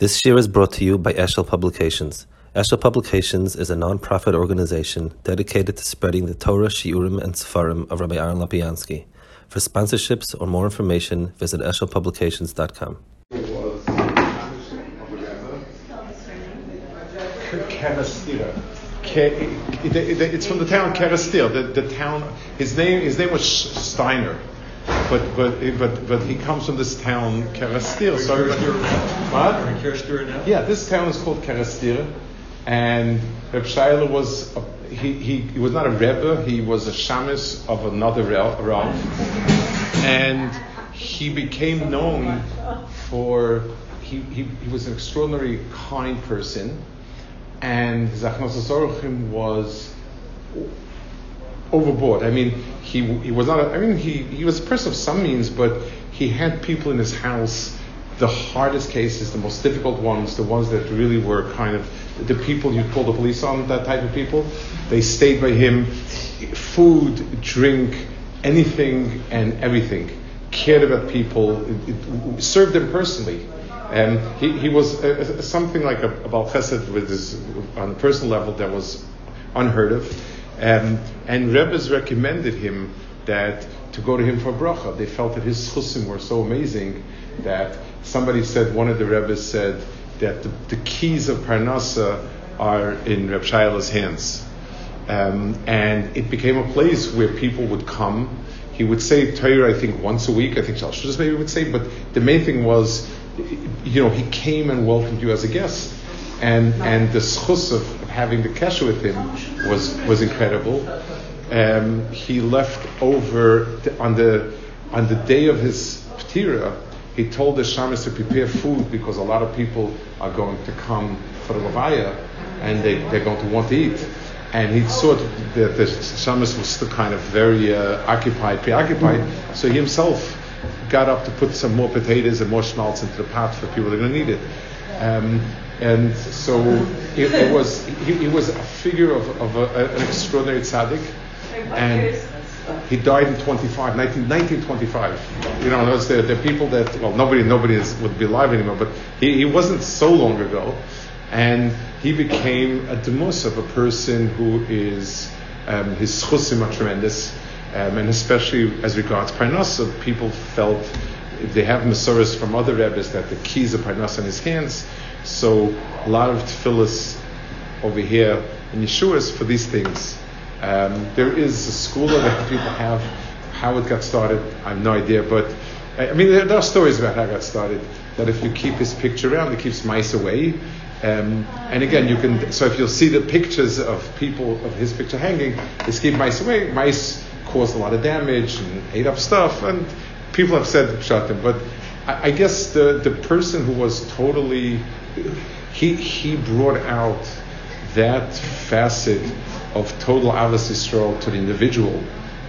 This year is brought to you by Eshel Publications. Eshel Publications is a non-profit organization dedicated to spreading the Torah, Shiurim, and Sefarim of Rabbi Aaron Lapiansky. For sponsorships or more information, visit eshelpublications.com. It's from the town Kerestir. The, the town. His name. His name was Steiner, but but but but he comes from this town Kerestir. So what? Yeah, this town is called Kerestir, and Reb Shayele was. A, he, he, he was not a rebbe. He was a shamus of another rav, and he became known for. He, he, he was an extraordinary kind person and Zachnos was overboard. I mean, he, he was not, a, I mean, he, he was a person of some means, but he had people in his house, the hardest cases, the most difficult ones, the ones that really were kind of the people you'd call the police on, that type of people. They stayed by him, food, drink, anything and everything. Cared about people, it, it served them personally. And he, he was uh, uh something like a, about chesed with his, on a personal level that was unheard of. Um, and Rebbe's recommended him that to go to him for bracha. They felt that his chusim were so amazing that somebody said, one of the Rebbe's said that the, the keys of Parnassa are in Reb Shayele's hands. Um, and it became a place where people would come. He would say Torah, I think, once a week. I think Shal maybe would say, but the main thing was you know, he came and welcomed you as a guest. And, and the schus of having the kesher with him was, was incredible. Um, he left over on the, on the day of his ptira, he told the shamas to prepare food because a lot of people are going to come for the levaya and they, they're going to want to eat. And he saw that the shamas was still kind of very uh, occupied, preoccupied, so he himself got up to put some more potatoes and more schmaltz into the pot for people that are going to need it. Um, and so it, it was he, he, was a figure of, of a, an extraordinary tzaddik, and he died in 25, 19, 1925. You know, those the, the people that well nobody nobody is, would be alive anymore, but he, he wasn't so long ago, and he became a demus of a person who is um, his chusim are tremendous. Um, and especially as regards Parnasa, people felt they have Masoras from other rabbis that the keys of Parnas in his hands. So a lot of tefillahs over here in Yeshua's for these things. Um, there is a school that people have. How it got started, I have no idea. But I mean, there, there, are stories about how it got started. That if you keep his picture around, it keeps mice away. Um, and again, you can. So if you'll see the pictures of people of his picture hanging, they keep mice away. Mice caused a lot of damage and ate up stuff, and people have said Pshatim. But I, I guess the, the person who was totally, he, he brought out that facet of total Avos to the individual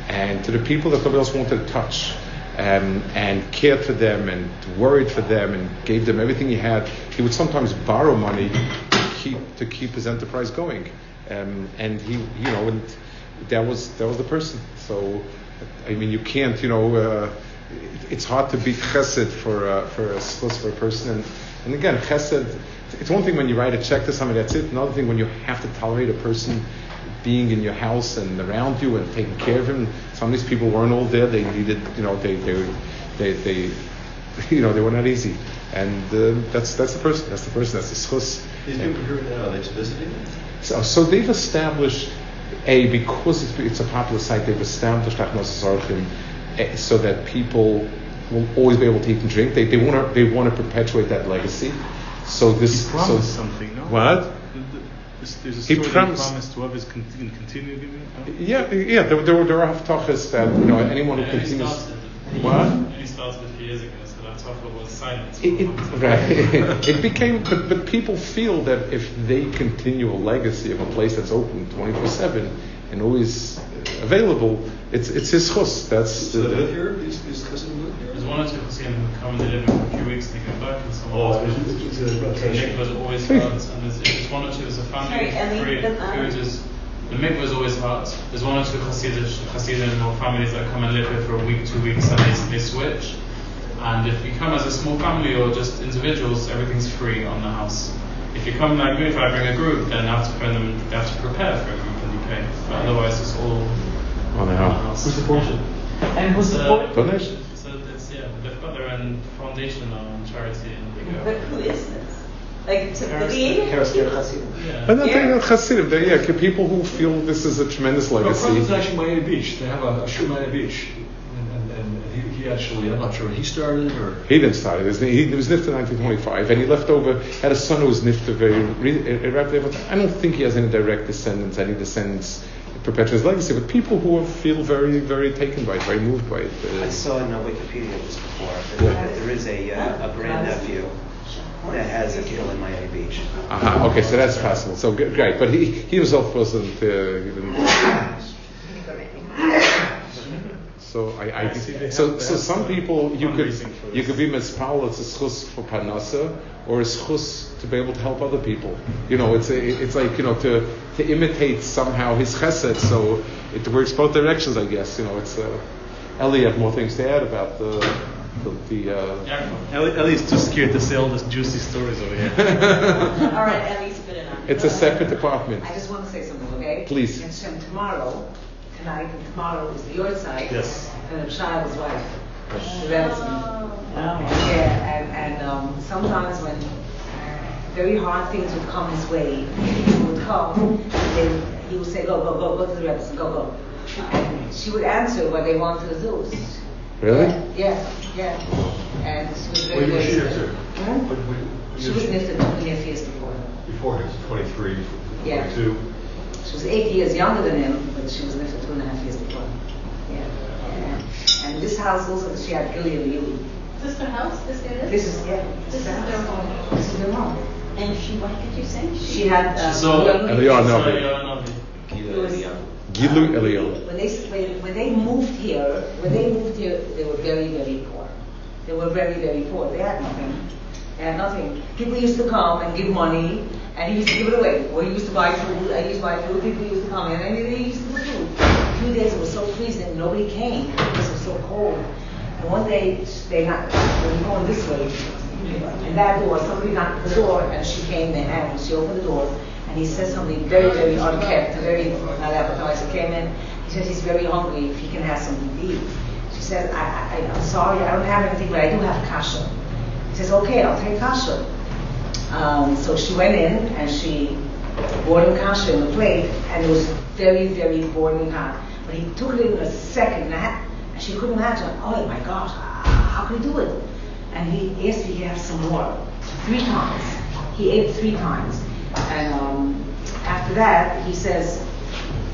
and to the people that nobody else wanted to touch. Um, and cared for them and worried for them and gave them everything he had. He would sometimes borrow money to keep to keep his enterprise going. Um, and he, you know, and that was that was the person. So, I mean, you can't, you know, uh, it's hard to beat chesed for uh, for a for a person. And, and again, chesed. It's one thing when you write a check to somebody, that's it. Another thing when you have to tolerate a person being in your house and around you and taking care of him. Some of these people weren't all there. They needed, you know, they they they, they you know, they were not easy. And uh, that's that's the person. That's the person. That's the schus. These people here now, are they visiting? So, so they've established a, because it's, it's, a popular site, they've established Achnos Eh, so that people will always be able to eat and drink. They, they want to they want to perpetuate that legacy. So this he promised so, something, no? What? There's a story he promised, promised to others con- continue giving. Oh. Yeah, yeah. There, there, there are talks that you know anyone who continues. What? He started a few years ago was silent. It, it, right. it became, but, but people feel that if they continue a legacy of a place that's open 24 7 and always available, it's it's his chus. That's so the, they live here. These, these cousins live here. There's one or two Chassidim who come and they live for a few weeks and they go back, and some oh, it's, it's, it's a rotation. The always hot, and there's, there's one or two. There's a family. Sorry, three, food is. The mikvah is always hot. There's one or two Hasidic, Hasidim or families that come and live here for a week, two weeks, and they, they switch. And if you come as a small family or just individuals, everything's free on the house. If you come like me, if I bring a group, then I have to pay them. They have to prepare for a group and you pay. But otherwise, it's all Oh, on uh, the house. Who supports it? And who support? Donation. So it's yeah, they've got their own foundation or charity and they But who is this? Like to Paris- create Paris Care Chassidim. Yeah. Not Yeah. talking Hasidim. They're, yeah, people who feel this is a tremendous No, legacy. Croydon's actually Miami Beach. They have a, a shoe Miami Beach. And, and, and he, he actually, I'm not sure he started or. He didn't start it. He, he was nifted in 1925, and he left over, had a son who was nifted very, re- but I don't think he has any direct descendants, any descendants perpetuate his legacy, but people who feel very, very taken by it, very moved by it. I Uh, saw in Wikipedia this before that, Yeah. there is a, uh, a grandnephew that has a kill in Miami Beach. uh okay, so that's possible. So great, but he, he himself wasn't uh, even. So I, I see they so have- so they some people you could you could be mispal it's a schus for parnasa or a schus to be able to help other people. You know, it's a, it's like you know to to imitate somehow his chesed. So it works both directions, I guess. You know, it's. Uh, Ellie, have more things to add about the the, the uh, Yeah. Ellie, Ellie's too scared to say all these juicy stories over here. All right, Ellie's spit it out. It's a separate department. I just want to say something, okay? Please. And Shem, tomorrow, tonight and tomorrow is the your side. Yes. And the child's wife. The Rebbetzin. Yeah, and, and um, sometimes when very hard things would come his way, he would come, then he would say, go, go, go, go to the Rebbetzin, go, go. And she would answer what they wanted to do. Really? Yeah, yeah. And she was very, When was very she good. here, sir? Hmm? When- when- She was nifted two years before. Before his 23, Yeah. 22. She was eight years younger than him, but she was lifted two and a half years before. Yeah. yeah. And this house also, she had Gilead Yuli. Is this their house? This it is? This is, yeah. This is the house. their home. This is their home. And she, what did you say? She had. Uh, So- Gilead Yuli. Eliyahu So, Navi. yeah, Navi. It was- Gilu Eliyahu. When they, when, when they moved here, when they moved here, they were very, very poor. They were very, very poor. They had nothing. They had nothing. People used to come and give money, and he used to give it away. Or he used to buy food. I used to buy food. People used to come in, and they used to give food. Two days it was so freezing, nobody came because it was so cold. And one day they knocked. They were going this way, and that door, somebody knocked the door, and she came in, and she opened the door, and he said something very, very unkept, very not appetizing. Came in, he said he's very hungry, if he can have something to eat. She said, I, I, I'm sorry, I don't have anything, but I do have kasha. He says, okay, I'll take kasha. Um, so she went in and she brought him kasha in the plate, and it was very, very boiling hot. But he took it in a second, and, she couldn't imagine, oh my gosh, how could he do it? And he asked if he could have some more. Three times. He ate three times. And um, after that, he says,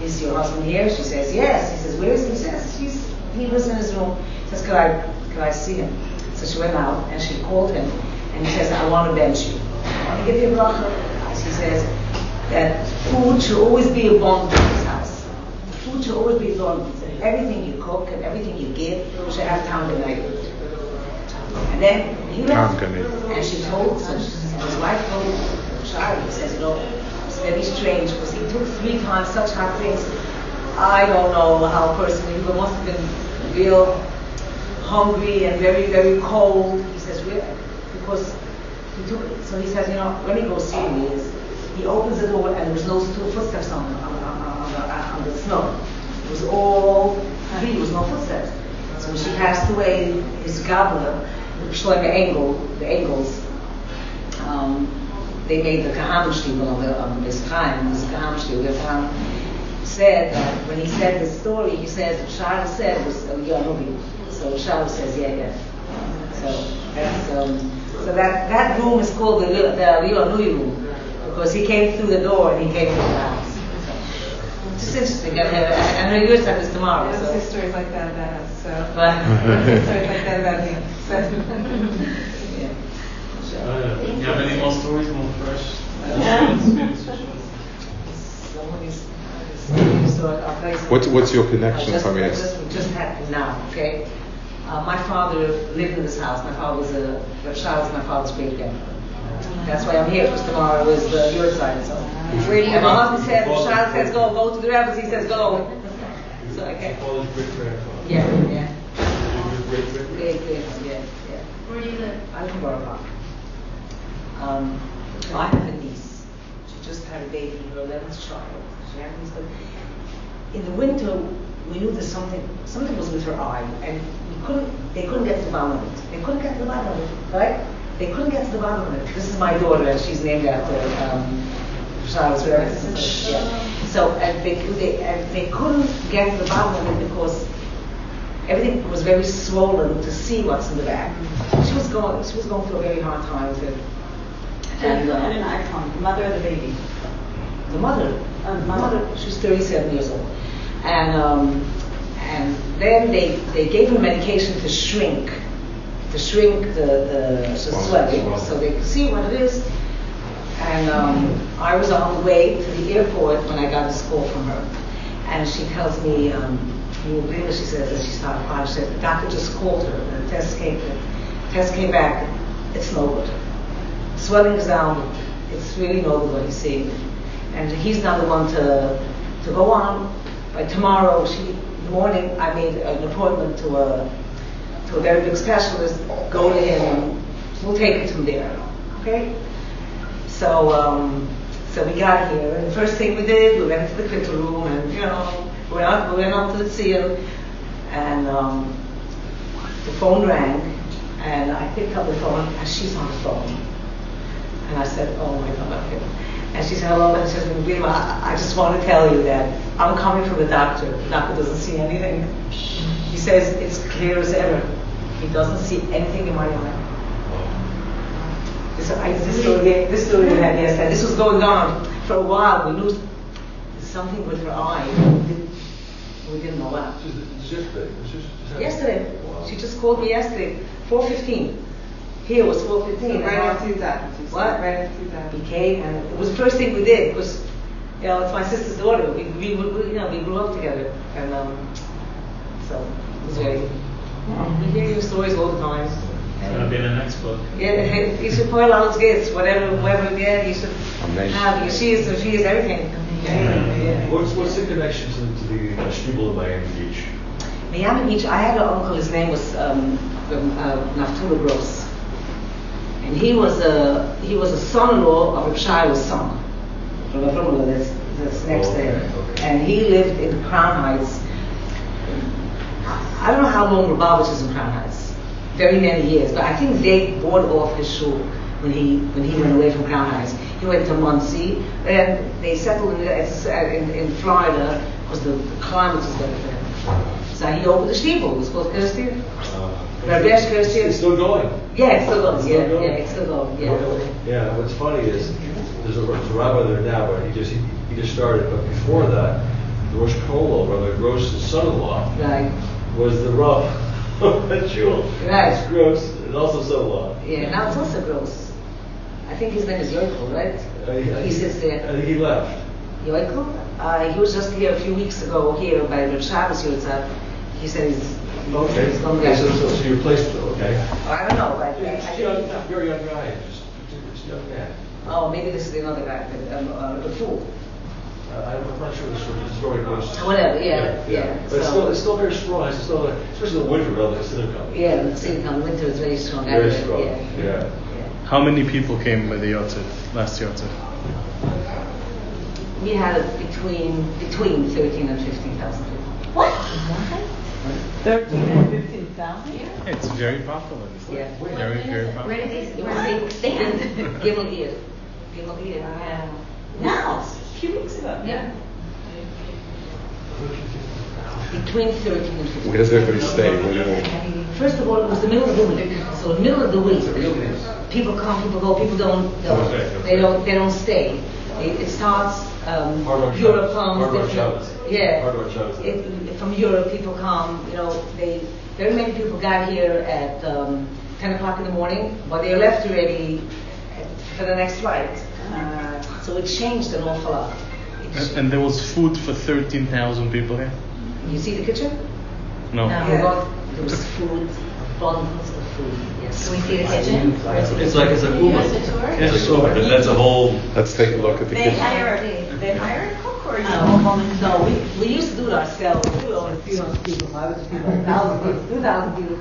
is your husband here? She says, yes. He says, where is he? He says, He's, he was in his room. He says, could I, could I see him? So she went out and she called him and he says, I want to bench you. Want to give you a bracha. She says that food should always be abundant in this house. Food should always be abundant. Everything you cook and everything you give should have time to. And then he left. And she told, so his wife told Shari, he says, you know, it's very strange because he took three times such hard things. I don't know how a person, he must have been real hungry and very, very cold. He says, really? Because he took. So he says, you know, let me go see him. He, is. he opens the door and there was no footsteps on, on, on, on, the, on the snow. It was all free, there was no footsteps. So when she passed away, his showing the angle, the angles, um, they made the Kahamshtiebel on the on this time, this Kahamshtiebel, the town said that when he said the story, he says Charles said was a Yahubi. So Charles says, yeah, yeah. So that's um, so that that room is called the real the real Nui room because he came through the door and he came through the house. So, it's just interesting. I, I, I know your time is tomorrow. I So. say stories like that about us, so. But, I don't say stories like that about him, so. yeah. Uh, you have any more stories, more fresh? Yeah. What's- what's your connection, I just, Fabian? I just, just happened now, okay? Uh, my father lived in this house. My father was a, Rashad was my father's great grandfather. That's why I'm here, because tomorrow is the, your side, so. Where do you And my go? husband said, Rashad says go, go to the rabbis, he says go. So, okay. Father's great grandfather. Yeah, yeah. Great great Great, great, yeah, yeah. Where do you live? I live in Borough Park. Um, I have a niece. She just had a baby, her 11th child. She had a niece, but in the winter, we knew that something, something was with her eye, and we couldn't, they couldn't get to the bottom of it. They couldn't get to the bottom of it, right? They couldn't get to the bottom of it. This is my daughter, and she's named after um, Charles Rivers. Yeah. So and they, they, and they couldn't get to the bottom of it because everything was very swollen to see what's in the back. She was going, she was going through a very hard time with it. And, uh, and an icon, the mother of the baby. The mother, Uh, mother. mother, she's 37 years old, and um, and then they they gave her medication to shrink, to shrink the the, the swelling, so they could see what it is. And um, I was on the way to the airport when I got this call from her, and she tells me, um, you will believe what she says that she started crying. She said the doctor just called her, the test came, the test came back, it's no good. Swelling is down, it's really no good what he's seeing, and he's not the one to to go on. By tomorrow, she morning, I made an appointment to a to a very big specialist. Go to him, we'll take it from there. Okay. So, um, so we got here, and the first thing we did, we went to the critical room, and you know, we went out, we went out to the scene, and um, the phone rang, and I picked up the phone, and she's on the phone, and I said, "Oh my God!" And she said, "Hello," and she said, "Vilma, I just want to tell you that I'm coming from the doctor. The doctor doesn't see anything. He says it's clear as ever. He doesn't see anything in my eye." This, I, this story, this story had yesterday. This was going on for a while. We knew something with her eye. We didn't, know what. Yesterday, she just called me yesterday, 4:15. Here was 4:15. Right after you died. What? Right after you died. We came, and it was the first thing we did because, you know, it's my sister's daughter. We, we, we you know, we grew up together, and um, so it was very. We hear your stories all the time. It's going to be in the next book. Yeah, you should put out his gifts, whatever, whoever you get, you should Amazing. have. She is, she is everything. Yeah. What's, what's the connection to, to the uh, shtiebel in Miami Beach? Miami Beach, I had an uncle, his name was um, um, uh, Naftula Gross. And he was a he was a son-in-law of Reb Shiloh's son, from Avramula, that's, that's next okay, there. okay. And he lived in Crown Heights. I don't know how long Lubavitch is in Crown Heights. Very many years, but I think they bought off his shul when he when he went away from Crown Heights. He went to Monsey, and they settled in, in, in Florida because the, the climate was better for them. So he opened the shtiebel. It was called Kerestir. Uh, Rabbi Kerestir. It's still going. Yeah, it's still going. It's Yeah, still going. yeah, it's still going. Yeah. Yeah, what's funny is, there's a, there's a rabbi there now, but he just, he, he just started, but before that, the Rosh Kollel, Rabbi Gross's son-in-law, Right. was the of that shul. Right. It's Gross, and also son-in-law. Yeah. Now it's also gross. I think his name is Yoikel, right? Uh, He sits there. I think he left. Yoikel. Uh, he was just here a few weeks ago here by Reb Shabbos yahrzeit. He said he's Okay, he's going okay, so, so, so you replaced him, okay? I don't know, but I, I He's young, think. very young guy, just, just a young man. Oh, maybe this is another guy, the, um, uh, the fool. Uh, I'm not sure the story, the story goes. Whatever, yeah, yeah, But it's so- still, it's still very strong, it's still, especially in the winter, relative to Cinnamon. Yeah, the Silicon winter is very strong. Very Yeah, strong, Yeah. yeah. How many people came with the yahrzeit, last yahrzeit? We had between between 13 and 15,000 people. What? Thirteen and fifteen thousand? It's very popular. It's Yeah. Very, very popular. Where did they, It where did they was stand? Gimel Ear. Gimel Ear. Yeah. Now, a few weeks ago. Yeah. Between 13 and 15. Where does everybody stay? Where do they- First of all, it was the middle of the week. So the middle of the week, people come, people go, people don't. don't Okay, okay. They don't. They don't stay. It, it starts. Um, Hard Europe Shabbos. comes. Hard Rock different- Shabbos. Yeah. Hard Rock Shabbos. It, from Europe, people come. You know, they. Very many people got here at um, 10 o'clock in the morning, but they left already for the next flight. Uh, so it changed an awful lot. And, and there was food for 13,000 people here? you see the kitchen? No. Yeah. Got, there was food, abundance of food. Yes. Can we see the kitchen? It's like, it's a Can Uber. give us a tour? It's a tour, but that's a whole. Let's take a look at the They kitchen. hire, they hire a cook or you? No, we, we used to do it ourselves. We were only a few hundred people, hundred people, a thousand people, two thousand people.